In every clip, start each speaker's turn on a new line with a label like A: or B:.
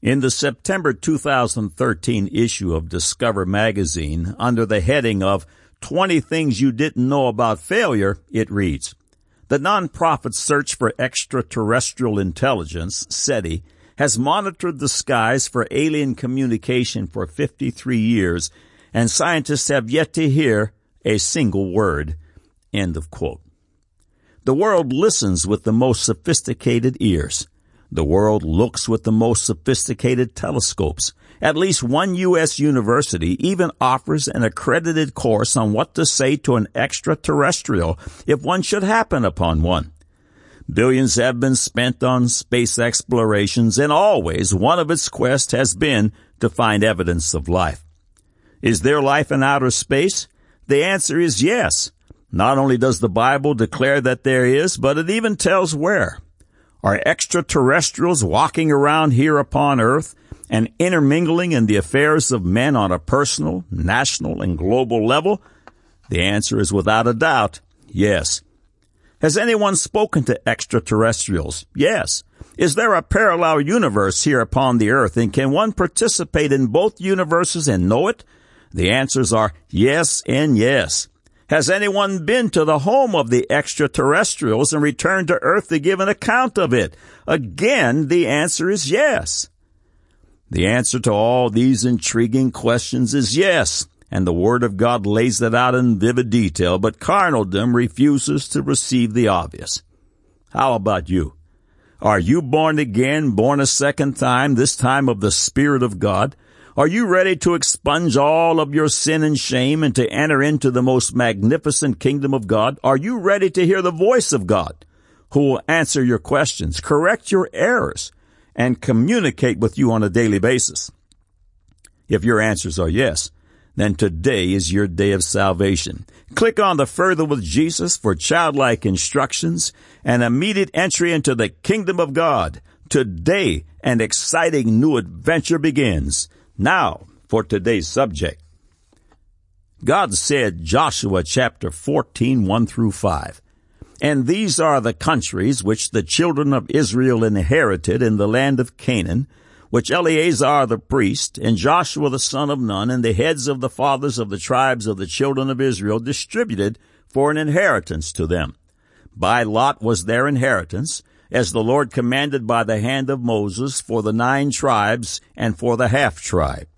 A: In the September 2013 issue of Discover magazine, under the heading of 20 Things You Didn't Know About Failure, it reads, The nonprofit Search for Extraterrestrial Intelligence, SETI, has monitored the skies for alien communication for 53 years, and scientists have yet to hear a single word. End of quote. The world listens with the most sophisticated ears. The world looks with the most sophisticated telescopes. At least one U.S. university even offers an accredited course on what to say to an extraterrestrial if one should happen upon one. Billions have been spent on space explorations and always one of its quests has been to find evidence of life. Is there life in outer space? The answer is yes. Not only does the Bible declare that there is, but it even tells where. Are extraterrestrials walking around here upon earth and intermingling in the affairs of men on a personal, national, and global level? The answer is without a doubt, yes. Has anyone spoken to extraterrestrials? Yes. Is there a parallel universe here upon the earth and can one participate in both universes and know it? The answers are yes and yes. Has anyone been to the home of the extraterrestrials and returned to Earth to give an account of it? Again, the answer is yes. The answer to all these intriguing questions is yes, and the Word of God lays it out in vivid detail, but carnaldom refuses to receive the obvious. How about you? Are you born again, born a second time, this time of the Spirit of God? Are you ready to expunge all of your sin and shame and to enter into the most magnificent kingdom of God? Are you ready to hear the voice of God who will answer your questions, correct your errors, and communicate with you on a daily basis? If your answers are yes, then today is your day of salvation. Click on the Further with Jesus for childlike instructions and immediate entry into the kingdom of God. Today, an exciting new adventure begins. Now, for today's subject. God said, Joshua chapter 14, 1 through 5, And these are the countries which the children of Israel inherited in the land of Canaan, which Eleazar the priest, and Joshua the son of Nun, and the heads of the fathers of the tribes of the children of Israel distributed for an inheritance to them. By lot was their inheritance, as the Lord commanded by the hand of Moses for the nine tribes and for the half tribe.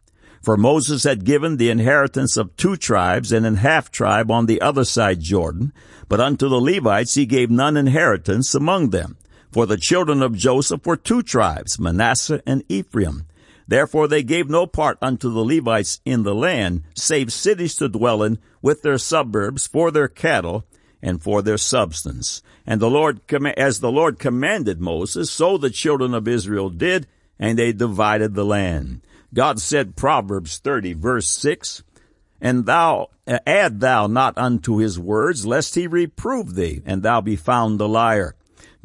A: For Moses had given the inheritance of two tribes and an half tribe on the other side Jordan, but unto the Levites he gave none inheritance among them. For the children of Joseph were two tribes, Manasseh and Ephraim. Therefore they gave no part unto the Levites in the land, save cities to dwell in, with their suburbs, for their cattle, and for their substance. And the Lord, as the Lord commanded Moses, so the children of Israel did, and they divided the land. God said, Proverbs 30 verse 6, And thou, uh, add thou not unto his words, lest he reprove thee, and thou be found a liar.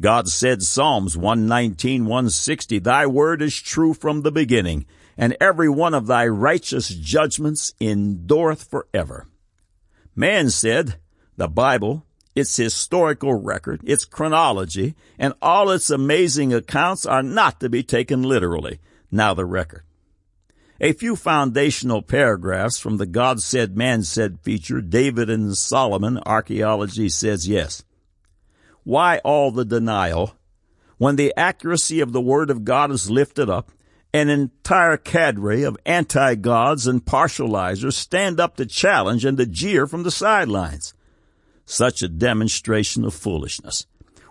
A: God said, Psalms 119, 160, Thy word is true from the beginning, and every one of thy righteous judgments endureth forever. Man said, the Bible, its historical record, its chronology, and all its amazing accounts are not to be taken literally. Now the record. A few foundational paragraphs from the God said, man said feature, David and Solomon, archaeology says yes. Why all the denial when the accuracy of the word of God is lifted up? An entire cadre of anti-gods and partializers stand up to challenge and to jeer from the sidelines such a demonstration of foolishness?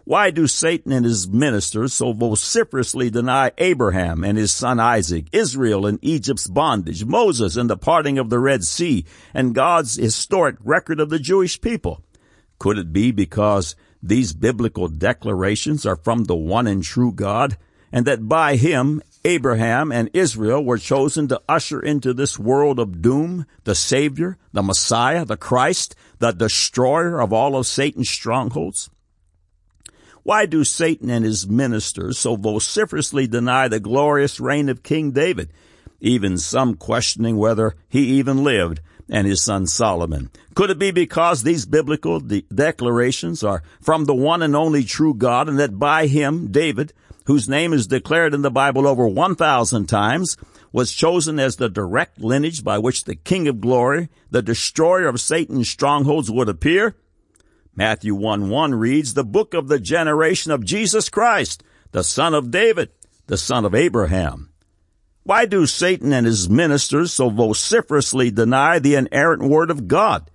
A: Why do Satan and his ministers so vociferously deny Abraham and his son Isaac, Israel and Egypt's bondage, Moses and the parting of the Red Sea, and God's historic record of the Jewish people? Could it be because these biblical declarations are from the one and true God, and that by him Abraham and Israel were chosen to usher into this world of doom the Savior, the Messiah, the Christ, the destroyer of all of Satan's strongholds? Why do Satan and his ministers so vociferously deny the glorious reign of King David, even some questioning whether he even lived, and his son Solomon? Could it be because these biblical de- declarations are from the one and only true God and that by him, David, whose name is declared in the Bible over 1,000 times, was chosen as the direct lineage by which the King of Glory, the destroyer of Satan's strongholds, would appear? Matthew 1 1 reads, The book of the generation of Jesus Christ, the son of David, the son of Abraham. Why do Satan and his ministers so vociferously deny the inerrant word of God?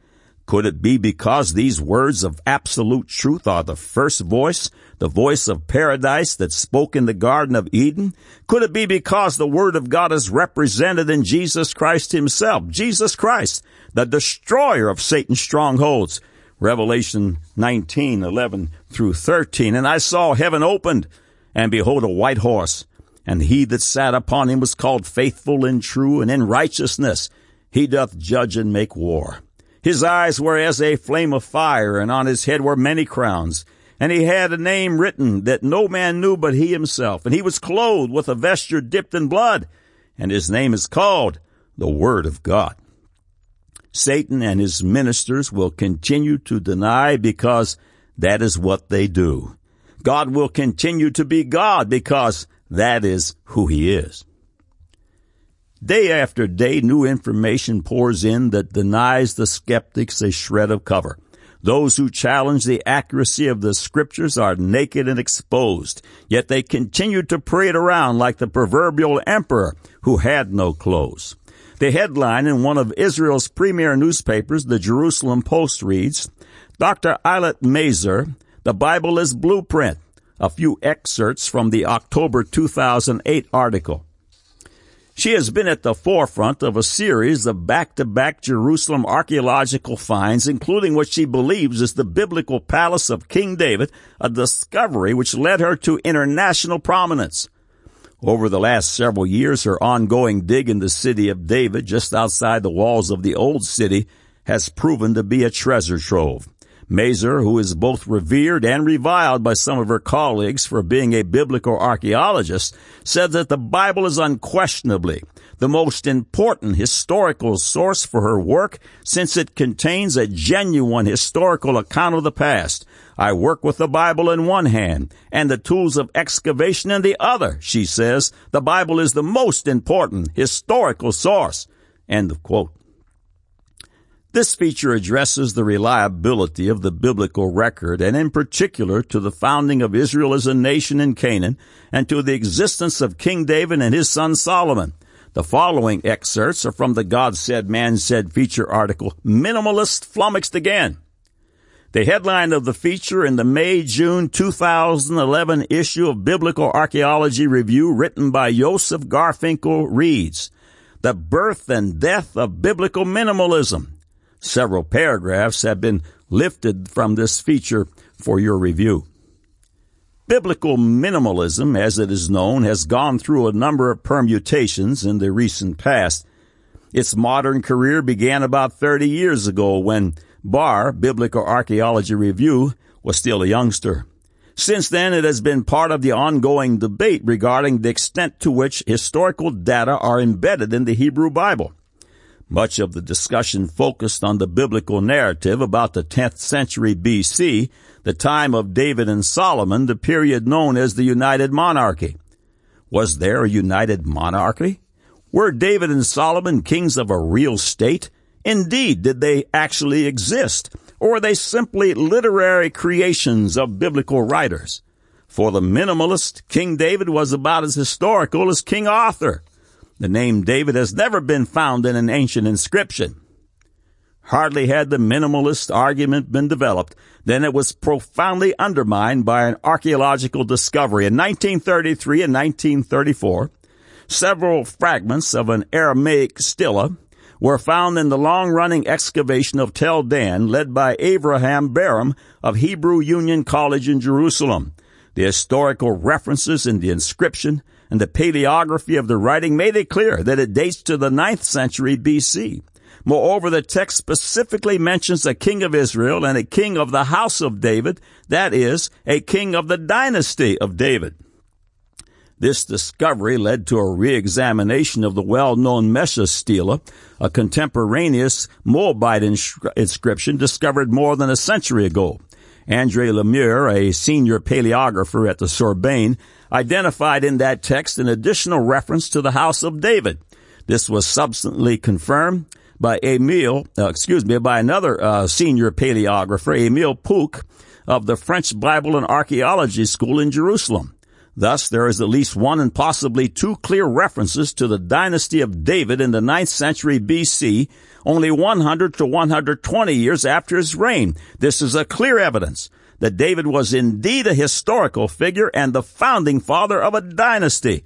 A: Could it be because these words of absolute truth are the first voice, the voice of paradise that spoke in the Garden of Eden? Could it be because the Word of God is represented in Jesus Christ Himself, Jesus Christ, the destroyer of Satan's strongholds? Revelation 19, 11 through 13. And I saw heaven opened, and behold a white horse, and he that sat upon him was called faithful and true, and in righteousness he doth judge and make war. His eyes were as a flame of fire, and on his head were many crowns. And he had a name written that no man knew but he himself. And he was clothed with a vesture dipped in blood. And his name is called the Word of God. Satan and his ministers will continue to deny because that is what they do. God will continue to be God because that is who he is. Day after day, new information pours in that denies the skeptics a shred of cover. Those who challenge the accuracy of the scriptures are naked and exposed, yet they continue to parade around like the proverbial emperor who had no clothes. The headline in one of Israel's premier newspapers, the Jerusalem Post reads, Dr. Eilat Mazar, the Bible is blueprint. A few excerpts from the October 2008 article. She has been at the forefront of a series of back-to-back Jerusalem archaeological finds, including what she believes is the biblical palace of King David, a discovery which led her to international prominence. Over the last several years, her ongoing dig in the city of David, just outside the walls of the old city, has proven to be a treasure trove. Mazar, who is both revered and reviled by some of her colleagues for being a biblical archaeologist, said that the Bible is unquestionably the most important historical source for her work since it contains a genuine historical account of the past. I work with the Bible in one hand and the tools of excavation in the other, she says. The Bible is the most important historical source. End of quote. This feature addresses the reliability of the biblical record and in particular to the founding of Israel as a nation in Canaan and to the existence of King David and his son Solomon. The following excerpts are from the God Said, Man Said feature article, Minimalist Flummoxed Again. The headline of the feature in the May-June 2011 issue of Biblical Archaeology Review written by Joseph Garfinkel reads, The Birth and Death of Biblical Minimalism Several paragraphs have been lifted from this feature for your review. Biblical minimalism, as it is known, has gone through a number of permutations in the recent past. Its modern career began about 30 years ago when BAR, Biblical Archaeology Review, was still a youngster. Since then, it has been part of the ongoing debate regarding the extent to which historical data are embedded in the Hebrew Bible. Much of the discussion focused on the biblical narrative about the 10th century BC, the time of David and Solomon, the period known as the United Monarchy. Was there a united monarchy? Were David and Solomon kings of a real state? Indeed, did they actually exist? Or were they simply literary creations of biblical writers? For the minimalist, King David was about as historical as King Arthur. The name David has never been found in an ancient inscription. Hardly had the minimalist argument been developed, then it was profoundly undermined by an archaeological discovery. In 1933 and 1934, several fragments of an Aramaic stela were found in the long-running excavation of Tel Dan led by Abraham Biran of Hebrew Union College in Jerusalem. The historical references in the inscription and the paleography of the writing made it clear that it dates to the ninth century BC. Moreover, the text specifically mentions a king of Israel and a king of the house of David, that is, a king of the dynasty of David. This discovery led to a re-examination of the well-known Mesha stela, a contemporaneous Moabite inscription discovered more than a century ago. Andre Lemaire, a senior paleographer at the Sorbonne, identified in that text an additional reference to the house of David. This was subsequently confirmed by Emile, uh, excuse me, by another uh, senior paleographer, Emile Puech, of the French Bible and Archaeology School in Jerusalem. Thus, there is at least one and possibly two clear references to the dynasty of David in the 9th century BC, only 100 to 120 years after his reign. This is a clear evidence that David was indeed a historical figure and the founding father of a dynasty.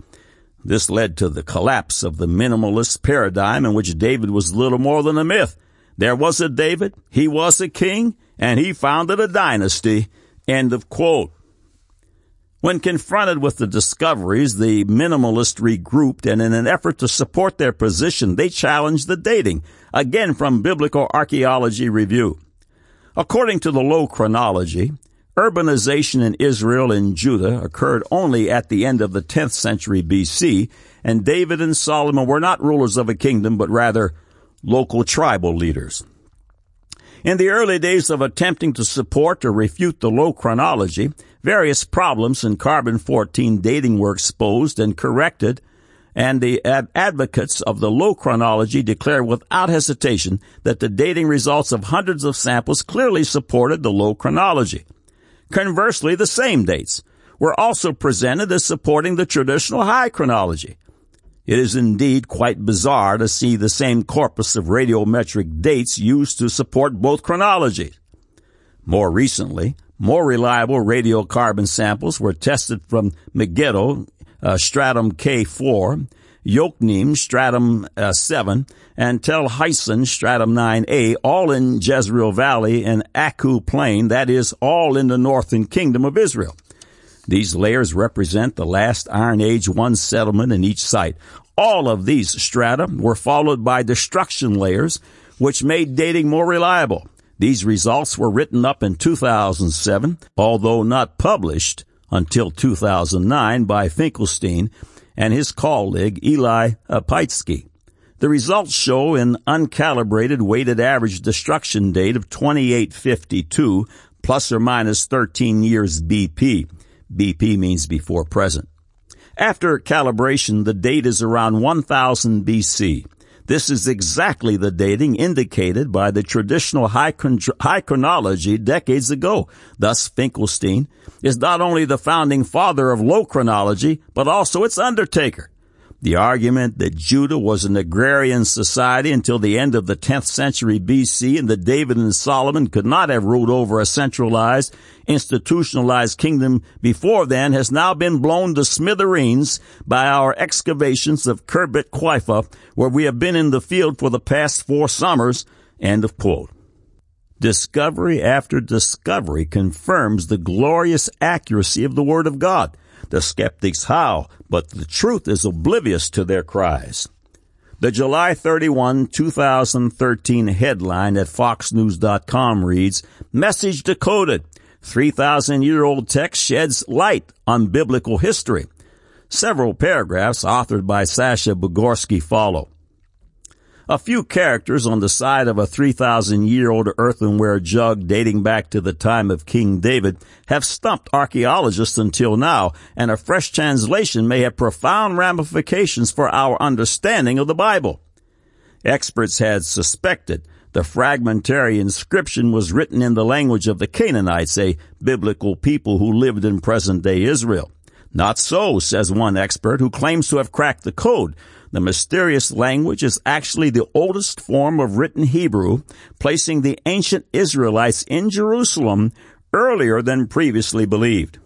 A: This led to the collapse of the minimalist paradigm in which David was little more than a myth. There was a David, he was a king, and he founded a dynasty. End of quote. When confronted with the discoveries, the minimalists regrouped and in an effort to support their position, they challenged the dating, again from Biblical Archaeology Review. According to the low chronology, urbanization in Israel and Judah occurred only at the end of the 10th century BC, and David and Solomon were not rulers of a kingdom, but rather local tribal leaders. In the early days of attempting to support or refute the low chronology, Various problems in carbon 14 dating were exposed and corrected, and the ad- advocates of the low chronology declared without hesitation that the dating results of hundreds of samples clearly supported the low chronology. Conversely, the same dates were also presented as supporting the traditional high chronology. It is indeed quite bizarre to see the same corpus of radiometric dates used to support both chronologies. More recently, more reliable radiocarbon samples were tested from Megiddo, uh, stratum K4, Yokneam, stratum uh, 7, and Tel Keisan, stratum 9A, all in Jezreel Valley and Akko Plain, that is, all in the northern kingdom of Israel. These layers represent the last Iron Age 1 settlement in each site. All of these strata were followed by destruction layers, which made dating more reliable. These results were written up in 2007, although not published until 2009 by Finkelstein and his colleague Eli Piasetzky. The results show an uncalibrated weighted average destruction date of 2852 plus or minus 13 years BP. BP means before present. After calibration, the date is around 1000 BC. This is exactly the dating indicated by the traditional high, high chronology decades ago. Thus, Finkelstein is not only the founding father of low chronology, but also its undertaker. The argument that Judah was an agrarian society until the end of the 10th century BC and that David and Solomon could not have ruled over a centralized, institutionalized kingdom before then has now been blown to smithereens by our excavations of Khirbet Qeiyafa, where we have been in the field for the past four summers. End of quote. Discovery after discovery confirms the glorious accuracy of the Word of God. The skeptics howl, but the truth is oblivious to their cries. The July 31, 2013 headline at foxnews.com reads, Message decoded. 3,000 year old text sheds light on biblical history. Several paragraphs authored by Sasha Bugorsky follow. A few characters on the side of a 3,000 year old earthenware jug dating back to the time of King David have stumped archaeologists until now, and a fresh translation may have profound ramifications for our understanding of the Bible. Experts had suspected the fragmentary inscription was written in the language of the Canaanites, a biblical people who lived in present day Israel. Not so, says one expert who claims to have cracked the code. The mysterious language is actually the oldest form of written Hebrew, placing the ancient Israelites in Jerusalem earlier than previously believed.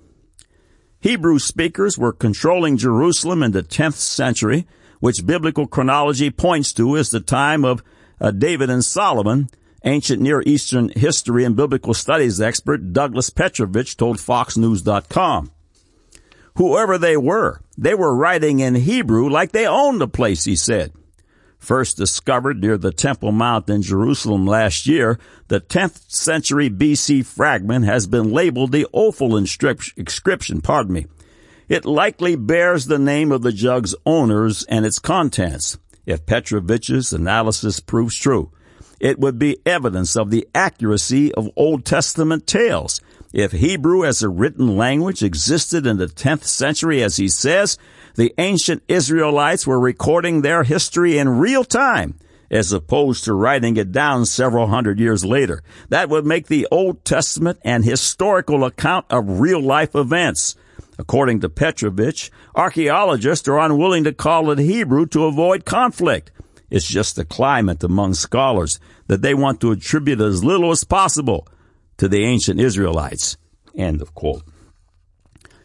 A: Hebrew speakers were controlling Jerusalem in the 10th century, which biblical chronology points to as the time of uh, David and Solomon. Ancient Near Eastern history and biblical studies expert Douglas Petrovich told FoxNews.com. Whoever they were, they were writing in Hebrew like they owned the place, he said. First discovered near the Temple Mount in Jerusalem last year, the 10th century BC fragment has been labeled the Ophel inscription, pardon me. It likely bears the name of the jug's owners and its contents. If Petrovich's analysis proves true, it would be evidence of the accuracy of Old Testament tales If Hebrew as a written language existed in the 10th century, as he says, the ancient Israelites were recording their history in real time as opposed to writing it down several hundred years later. That would make the Old Testament an historical account of real life events. According to Petrovich, archaeologists are unwilling to call it Hebrew to avoid conflict. It's just the climate among scholars that they want to attribute as little as possible to the ancient Israelites. End of quote.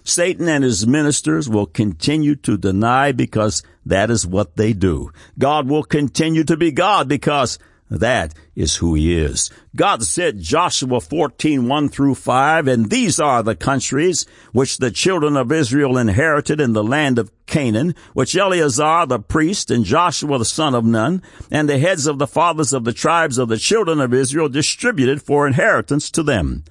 A: Satan and his ministers will continue to deny because that is what they do. God will continue to be God because that is who he is. God said Joshua 14, 1 through 5, and these are the countries which the children of Israel inherited in the land of Canaan, which Eleazar the priest and Joshua the son of Nun, and the heads of the fathers of the tribes of the children of Israel distributed for inheritance to them.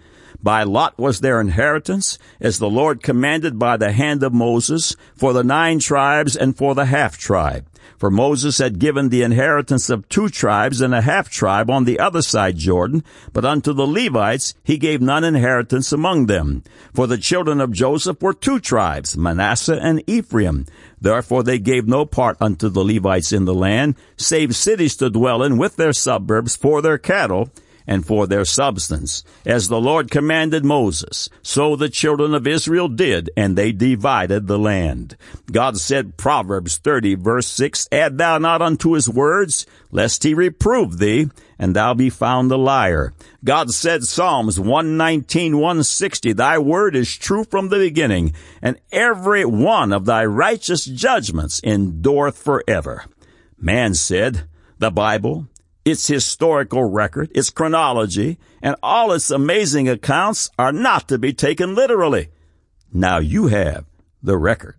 A: By lot was their inheritance, as the Lord commanded by the hand of Moses, for the nine tribes and for the half tribe. For Moses had given the inheritance of two tribes and a half tribe on the other side Jordan, but unto the Levites he gave none inheritance among them. For the children of Joseph were two tribes, Manasseh and Ephraim. Therefore they gave no part unto the Levites in the land, save cities to dwell in with their suburbs for their cattle, and for their substance. As the Lord commanded Moses, so the children of Israel did, and they divided the land. God said, Proverbs 30 verse 6, Add thou not unto his words, lest he reprove thee, and thou be found a liar. God said, Psalms 119, 160, Thy word is true from the beginning, and every one of thy righteous judgments endureth forever. Man said, the Bible, its historical record, its chronology, and all its amazing accounts are not to be taken literally. Now you have the record.